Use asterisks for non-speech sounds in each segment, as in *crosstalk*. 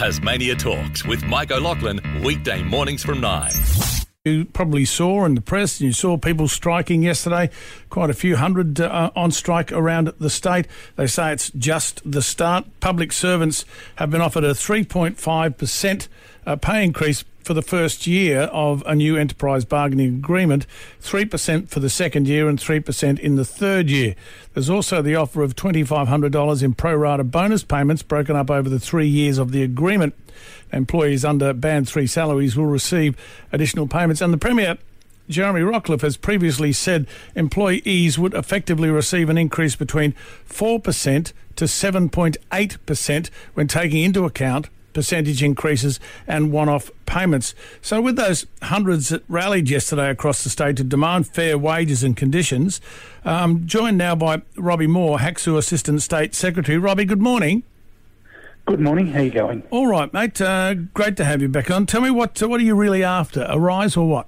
Tasmania Talks with Mike O'Loughlin, weekday mornings from 9. You probably saw in the press, you saw people striking yesterday, quite a few hundred uh, on strike around the state. They say it's just the start. Public servants have been offered a 3.5% uh, pay increase for the first year of a new enterprise bargaining agreement, 3% for the second year and 3% in the third year. There's also the offer of $2,500 in pro rata bonus payments broken up over the three years of the agreement. Employees under Band 3 salaries will receive additional payments. And the Premier Jeremy Rockliff has previously said employees would effectively receive an increase between 4% to 7.8% when taking into account percentage increases and one off payments. So, with those hundreds that rallied yesterday across the state to demand fair wages and conditions, um, joined now by Robbie Moore, HACSU Assistant State Secretary. Robbie, good morning. Good morning. How are you going? All right, mate. Uh, great to have you back on. Tell me what what are you really after? A rise or what?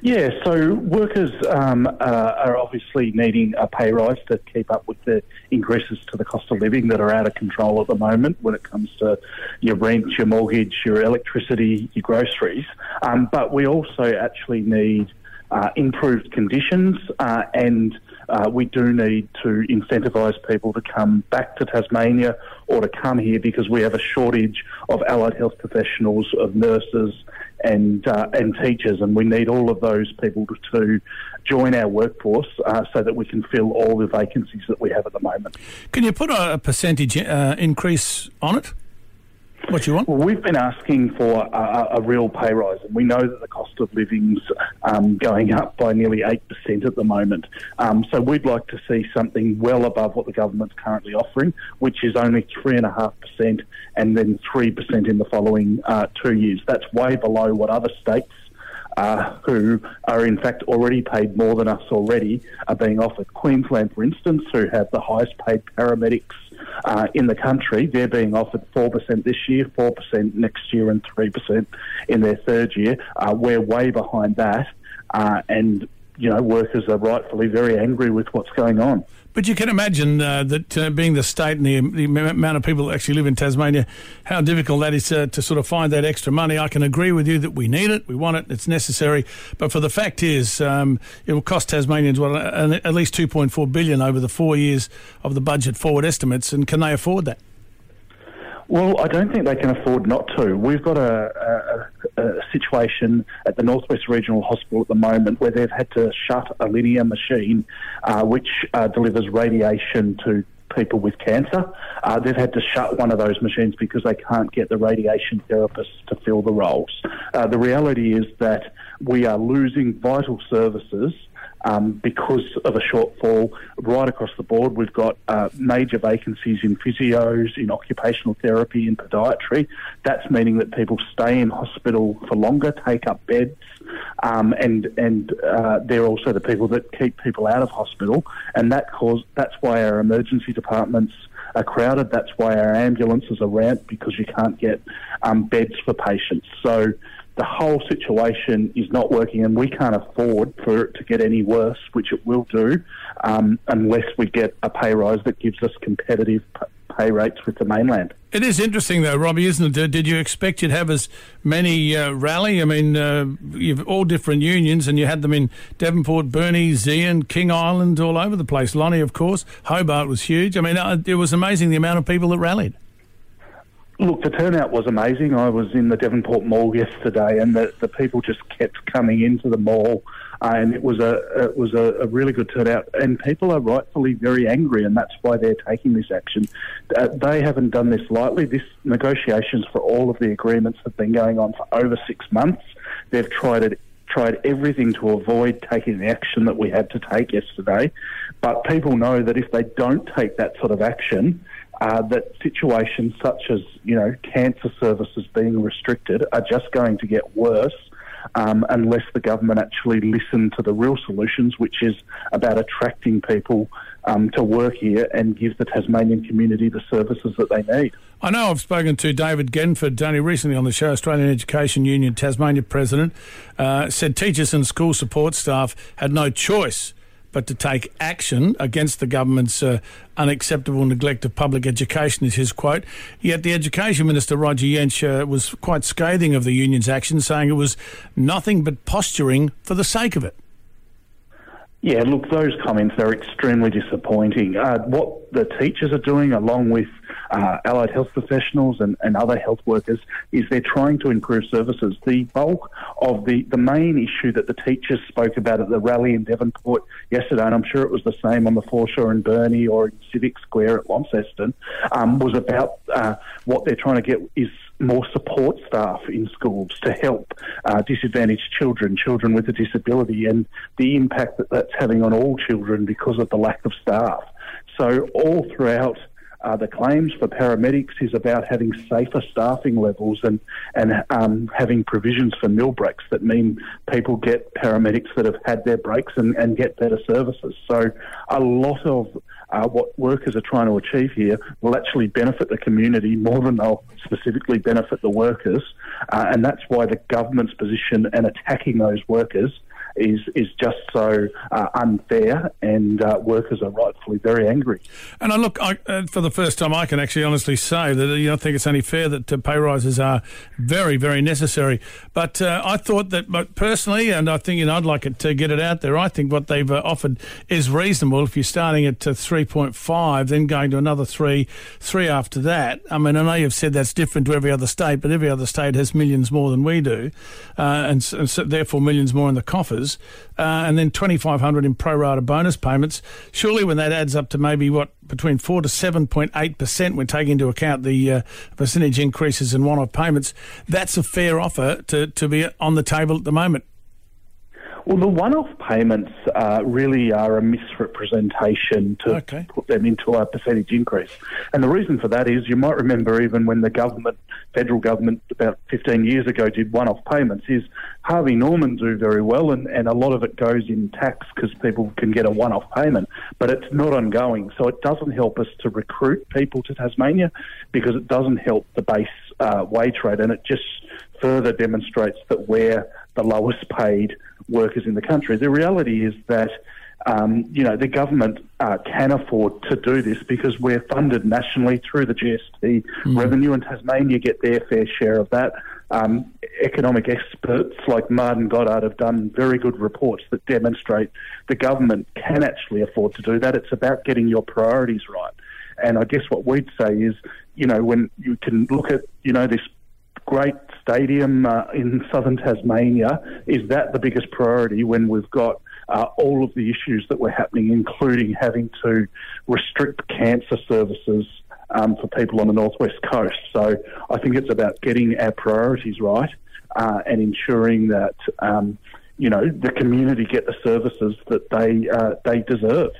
Yeah, so workers um, uh, are obviously needing a pay rise to keep up with the increases to the cost of living that are out of control at the moment when it comes to your rent, your mortgage, your electricity, your groceries. Um, but we also actually need uh, improved conditions uh, and uh, we do need to incentivise people to come back to Tasmania or to come here because we have a shortage of allied health professionals, of nurses, and uh, and teachers, and we need all of those people to, to join our workforce uh, so that we can fill all the vacancies that we have at the moment. Can you put a percentage uh, increase on it? What you want? Well, we've been asking for a, a, real pay rise, and we know that the cost of living's um, going up by nearly eight percent at the moment. Um, so we'd like to see something well above what the government's currently offering, which is only three and a half percent, and then three percent in the following uh, two years. That's way below what other states uh, who are in fact already paid more than us already are being offered. Queensland, for instance, who have the highest paid paramedics uh, in the country. They're being offered 4% this year, 4% next year, and 3% in their third year. Uh, we're way behind that. Uh, and, you know, workers are rightfully very angry with what's going on. But you can imagine uh, that uh, being the state and the, the, amount of people that actually live in Tasmania, how difficult that is uh, to sort of find that extra money. I can agree with you that we need it, we want it, it's necessary. But for the fact is, um, it will cost Tasmanians what, at least 2.4 billion over the four years of the budget forward estimates, and can they afford that? Well, I don't think they can afford not to. We've got a, situation at the Northwest Regional Hospital at the moment where they've had to shut a linac machine uh, which uh, delivers radiation to people with cancer. Uh, they've had to shut one of those machines because they can't get the radiation therapists to fill the roles. Uh, the reality is that we are losing vital services um, because of a shortfall right across the board. We've got uh, major vacancies in physios, in occupational therapy, in podiatry. That's meaning that people stay in hospital for longer, take up beds, um, and and uh, they're also the people that keep people out of hospital, and that cause that's why our emergency departments are crowded. That's why our ambulances are ramped because you can't get um, beds for patients. So the whole situation is not working, and we can't afford for it to get any worse, which it will do, um, unless we get a pay rise that gives us competitive pay rates with the mainland. It is interesting, though, Robbie, isn't it? Did you expect you'd have as many uh, rally? I mean, uh, you've all different unions, and you had them in Devonport, Burnie, Zeehan, King Island, all over the place. Lonnie, of course. Hobart was huge. I mean, uh, it was amazing the amount of people that rallied. Look, the turnout was amazing. I was in the Devonport Mall yesterday, and the, the people just kept coming into the mall, uh, and it was a it was a, a, really good turnout. And people are rightfully very angry, and that's why they're taking this action. Uh, they haven't done this lightly. This negotiations for all of the agreements have been going on for over six months. They've tried it tried everything to avoid taking the action that we had to take yesterday. But people know that if they don't take that sort of action, uh, that situations such as you know cancer services being restricted are just going to get worse um, unless the government actually listen to the real solutions, which is about attracting people um, to work here and give the Tasmanian community the services that they need. I know I've spoken to David Genford only recently on the show, Australian Education Union Tasmania president, uh, said teachers and school support staff had no choice but to take action against the government's uh, unacceptable neglect of public education, is his quote. Yet the Education Minister, Roger Jaensch, uh, was quite scathing of the union's action, saying it was nothing but posturing for the sake of it. Yeah, look, those comments are extremely disappointing. Uh, what the teachers are doing, along with uh, allied health professionals and, and other health workers, is they're trying to improve services. The bulk of the, the main issue that the teachers spoke about at the rally in Devonport yesterday, and I'm sure it was the same on the foreshore in Burnie or in Civic Square at Launceston, um, was about uh, what they're trying to get is more support staff in schools to help uh, disadvantaged children, children with a disability, and the impact that that's having on all children because of the lack of staff. So, all throughout uh, the claims for paramedics is about having safer staffing levels and and um, having provisions for meal breaks that mean people get paramedics that have had their breaks and, and get better services. So a lot of uh, what workers are trying to achieve here will actually benefit the community more than they'll specifically benefit the workers, uh, and that's why the government's position and attacking those workers is is just so uh, unfair, and uh, workers are rightfully very angry. And I look, I, uh, for the first time, I can actually honestly say that you know, I think it's only fair that uh, pay rises are very, very necessary. But uh, I thought that, but personally, and I think you know, I'd like it to get it out there. I think what they've uh, offered is reasonable. If you're starting at three point five, then going to another three, three after that. I mean, I know you've said that's different to every other state, but every other state has millions more than we do, and, and so therefore millions more in the coffers uh, and then 2500 in pro rata bonus payments. Surely, when that adds up to maybe what between 4 to 7.8% when taking into account the uh, percentage increases in one off payments, that's a fair offer to, to be on the table at the moment. Well, the one-off payments uh, really are a misrepresentation to okay. put them into a percentage increase, and the reason for that is you might remember even when the government, federal government, about 15 years ago did one-off payments, is Harvey Norman do very well, and, and a lot of it goes in tax because people can get a one-off payment, but it's not ongoing, so it doesn't help us to recruit people to Tasmania because it doesn't help the base uh, wage rate, and it just further demonstrates that we're the lowest paid workers in the country. The reality is that um, you know, the government uh, can afford to do this because we're funded nationally through the GST mm. revenue, and Tasmania get their fair share of that. Um, economic experts like Martin Goddard have done very good reports that demonstrate the government can actually afford to do that. It's about getting your priorities right. And I guess what we'd say is, you know, when you can look at, you know, this great stadium uh, in southern Tasmania. Is that the biggest priority when we've got uh, all of the issues that were happening, including having to restrict cancer services um, for people on the northwest coast? So I think it's about getting our priorities right uh, and ensuring that. Um, you know the community get the services that they uh, they deserve.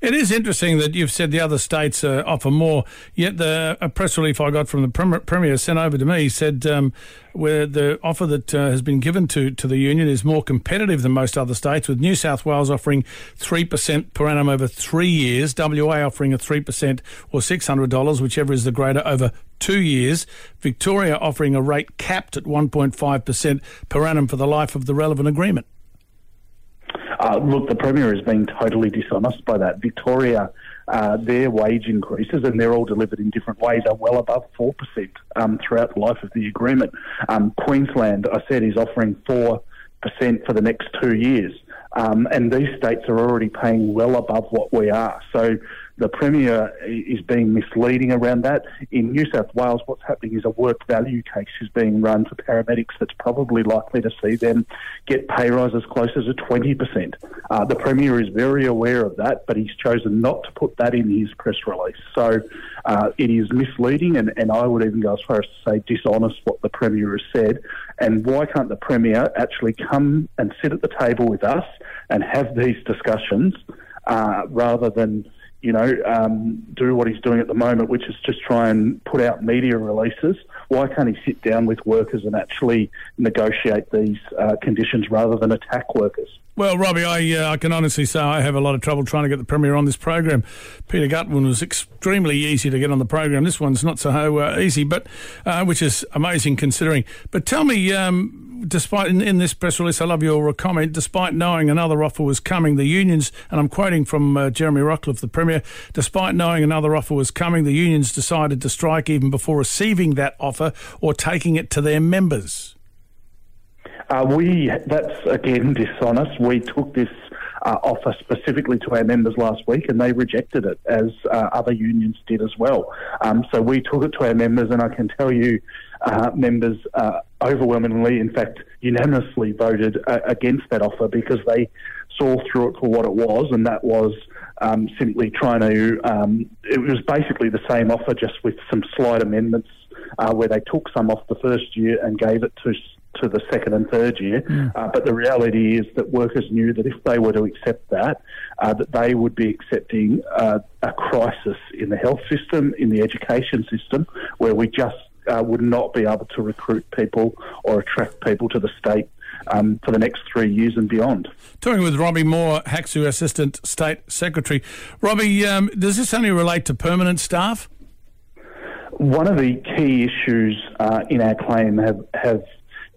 It is interesting that you've said the other states uh, offer more. Yet the a press release I got from the premier sent over to me said um, where the offer that uh, has been given to to the union is more competitive than most other states, with New South Wales offering three percent per annum over three years, WA offering a three percent or six hundred dollars, whichever is the greater, over two years. Victoria offering a rate capped at one point five percent per annum for the life of the relevant agreement. Uh, look, the Premier is being totally dishonest by that. Victoria, uh, their wage increases, and they're all delivered in different ways, are well above 4% um, throughout the life of the agreement. Um, Queensland, I said, is offering 4% for the next two years. Um, and these states are already paying well above what we are. So the Premier is being misleading around that. In New South Wales, what's happening is a work value case is being run for paramedics that's probably likely to see them get pay rises closer to 20%. Uh, the Premier is very aware of that, but he's chosen not to put that in his press release. So uh, it is misleading, and, and I would even go as far as to say dishonest what the Premier has said. And why can't the Premier actually come and sit at the table with us and have these discussions uh, rather than you know, um, do what he's doing at the moment, which is just try and put out media releases. Why can't he sit down with workers and actually negotiate these uh, conditions rather than attack workers? Well, Robbie, I, uh, I can honestly say I have a lot of trouble trying to get the Premier on this program. Peter Gutwein was extremely easy to get on the program. This one's not so uh, easy, but uh, which is amazing considering. But tell me, um, despite in, in, this press release, I love your comment. Despite knowing another offer was coming, the unions, and I'm quoting from uh, Jeremy Rockliff, the Premier, despite knowing another offer was coming, the unions decided to strike even before receiving that offer or taking it to their members. Uh, we that's again dishonest. We took this uh, offer specifically to our members last week, and they rejected it, as uh, other unions did as well. Um, so we took it to our members, and I can tell you, uh, members uh, overwhelmingly, in fact, unanimously voted uh, against that offer because they saw through it for what it was, and that was um, simply trying to. Um, it was basically the same offer, just with some slight amendments. Uh, where they took some off the first year and gave it to to the second and third year. Mm. Uh, but the reality is that workers knew that if they were to accept that, uh, that they would be accepting uh, a crisis in the health system, in the education system, where we just uh, would not be able to recruit people or attract people to the state. Um, for the next three years and beyond. Talking with Robbie Moore, HACSU Assistant State Secretary. Robbie, um, does this only relate to permanent staff? One of the key issues uh, in our claim have, have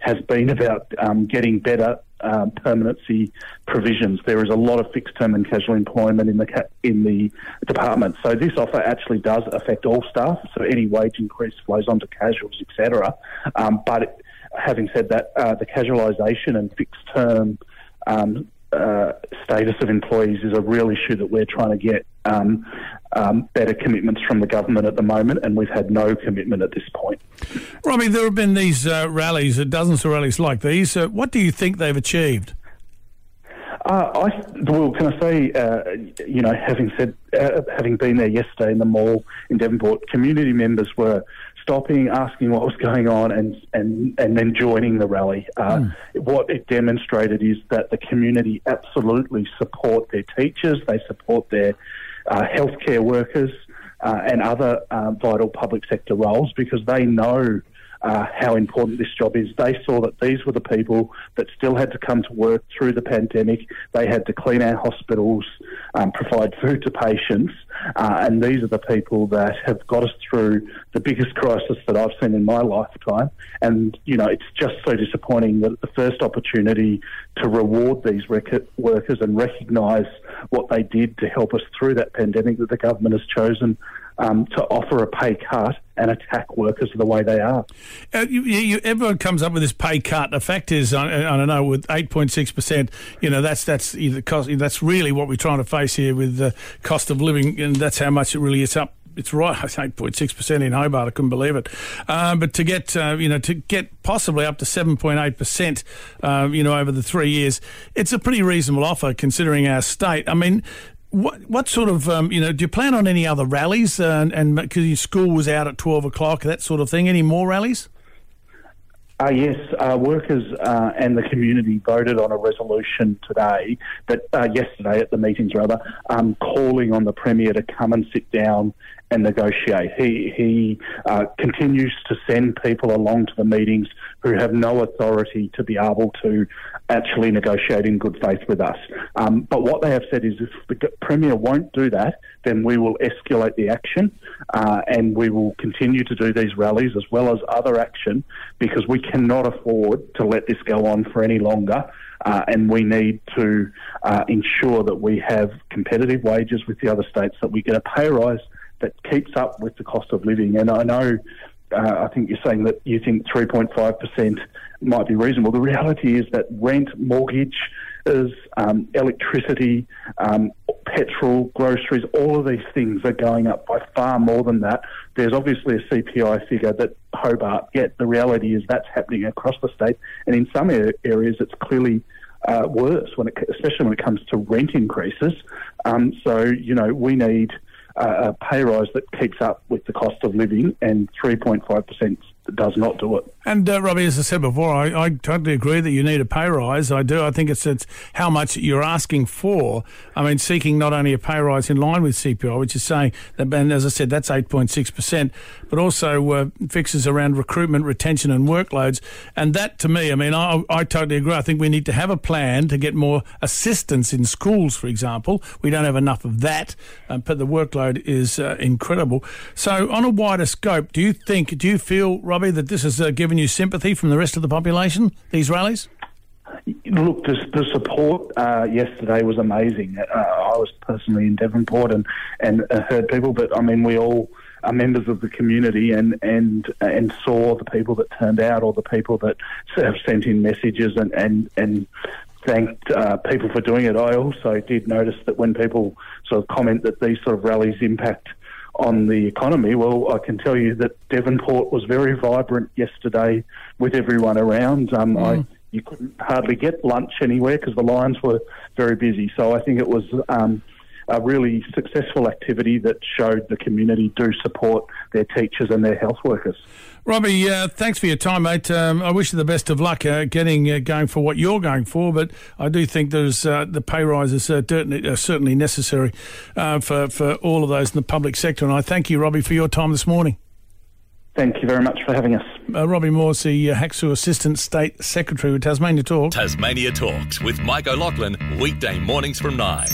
has been about um, getting better um, permanency provisions. There is a lot of fixed term and casual employment in the ca- in the department. So this offer actually does affect all staff. So any wage increase flows onto casuals, etc. Um, but it, having said that, uh, the casualisation and fixed term um, uh, status of employees is a real issue that we're trying to get um, um, better commitments from the government at the moment, and we've had no commitment at this point. Robbie, there have been these uh, rallies, uh, dozens of rallies like these. Uh, what do you think they've achieved? Uh, I well, can I say, uh, you know, having said, uh, having been there yesterday in the mall in Devonport, community members were stopping, asking what was going on, and and and then joining the rally. Mm. What it demonstrated is that the community absolutely support their teachers, they support their uh, healthcare workers, uh, and other uh, vital public sector roles because they know uh, how important this job is. They saw that these were the people that still had to come to work through the pandemic. They had to clean our hospitals, um, provide food to patients, uh, and these are the people that have got us through the biggest crisis that I've seen in my lifetime. And, you know, it's just so disappointing that the first opportunity to reward these rec- workers and recognise what they did to help us through that pandemic that the government has chosen um, to offer a pay cut and attack workers the way they are. Uh, you, you, everyone comes up with this pay cut. The fact is, I, I don't know, with eight point six percent, you know, that's that's cost. That's really what we're trying to face here with the cost of living, and that's how much it really is up it's right. *laughs* Eight point six percent in Hobart. I couldn't believe it. Uh, but to get uh, you know to get possibly up to seven point eight percent, uh, you know, over the three years, it's a pretty reasonable offer considering our state. I mean, what what sort of um, you know do you plan on any other rallies uh, and because your school was out at twelve o'clock that sort of thing? Any more rallies? Uh, yes, uh, workers uh, and the community voted on a resolution today, that uh, yesterday at the meetings rather, um, calling on the premier to come and sit down and negotiate. He he uh, continues to send people along to the meetings who have no authority to be able to actually negotiate in good faith with us. Um, but what they have said is if the Premier won't do that, then we will escalate the action uh, and we will continue to do these rallies as well as other action because we cannot afford to let this go on for any longer. Uh, and we need to uh, ensure that we have competitive wages with the other states, that we get a pay rise that keeps up with the cost of living. And I know uh, I think you're saying that you think 3.5% might be reasonable. The reality is that rent, mortgage, is um, electricity, um, petrol, groceries, all of these things are going up by far more than that. There's obviously a CPI figure that Hobart get. The reality is that's happening across the state, and in some areas it's clearly uh, worse when it, especially when it comes to rent increases. Um, so you know we need a pay rise that keeps up with the cost of living, and 3.5% does not do it. And uh, Robbie, as I said before, I, I, totally agree that you need a pay rise. I do. I think it's it's how much you're asking for. I mean, seeking not only a pay rise in line with CPI, which is saying that, and as I said, that's 8.6 percent, but also uh, fixes around recruitment, retention, and workloads. And that, to me, I mean, I, I totally agree. I think we need to have a plan to get more assistance in schools, for example. We don't have enough of that, um, but the workload is uh, incredible. So, on a wider scope, do you think? Do you feel? Robbie, that this has uh, given you sympathy from the rest of the population, these rallies? Look, the, the support uh, yesterday was amazing. Uh, I was personally in Devonport and, and uh, heard people, but I mean, we all are members of the community and, and, and saw the people that turned out or the people that have sent in messages and, and, and thanked uh, people for doing it. I also did notice that when people sort of comment that these sort of rallies impact on the economy, well, I can tell you that Devonport was very vibrant yesterday with everyone around. Um, mm. I, you couldn't hardly get lunch anywhere because the lines were very busy. So I think it was um, a really successful activity that showed the community do support their teachers and their health workers. Robbie, uh, thanks for your time, mate. Um, I wish you the best of luck uh, getting uh, going for what you're going for, but I do think there's uh, the pay rises are certainly necessary uh, for for all of those in the public sector. And I thank you, Robbie, for your time this morning. Thank you very much for having us. Uh, Robbie Morse, the uh, HACSU Assistant State Secretary with Tasmania Talks. Tasmania Talks with Mike O'Loughlin, weekday mornings from 9.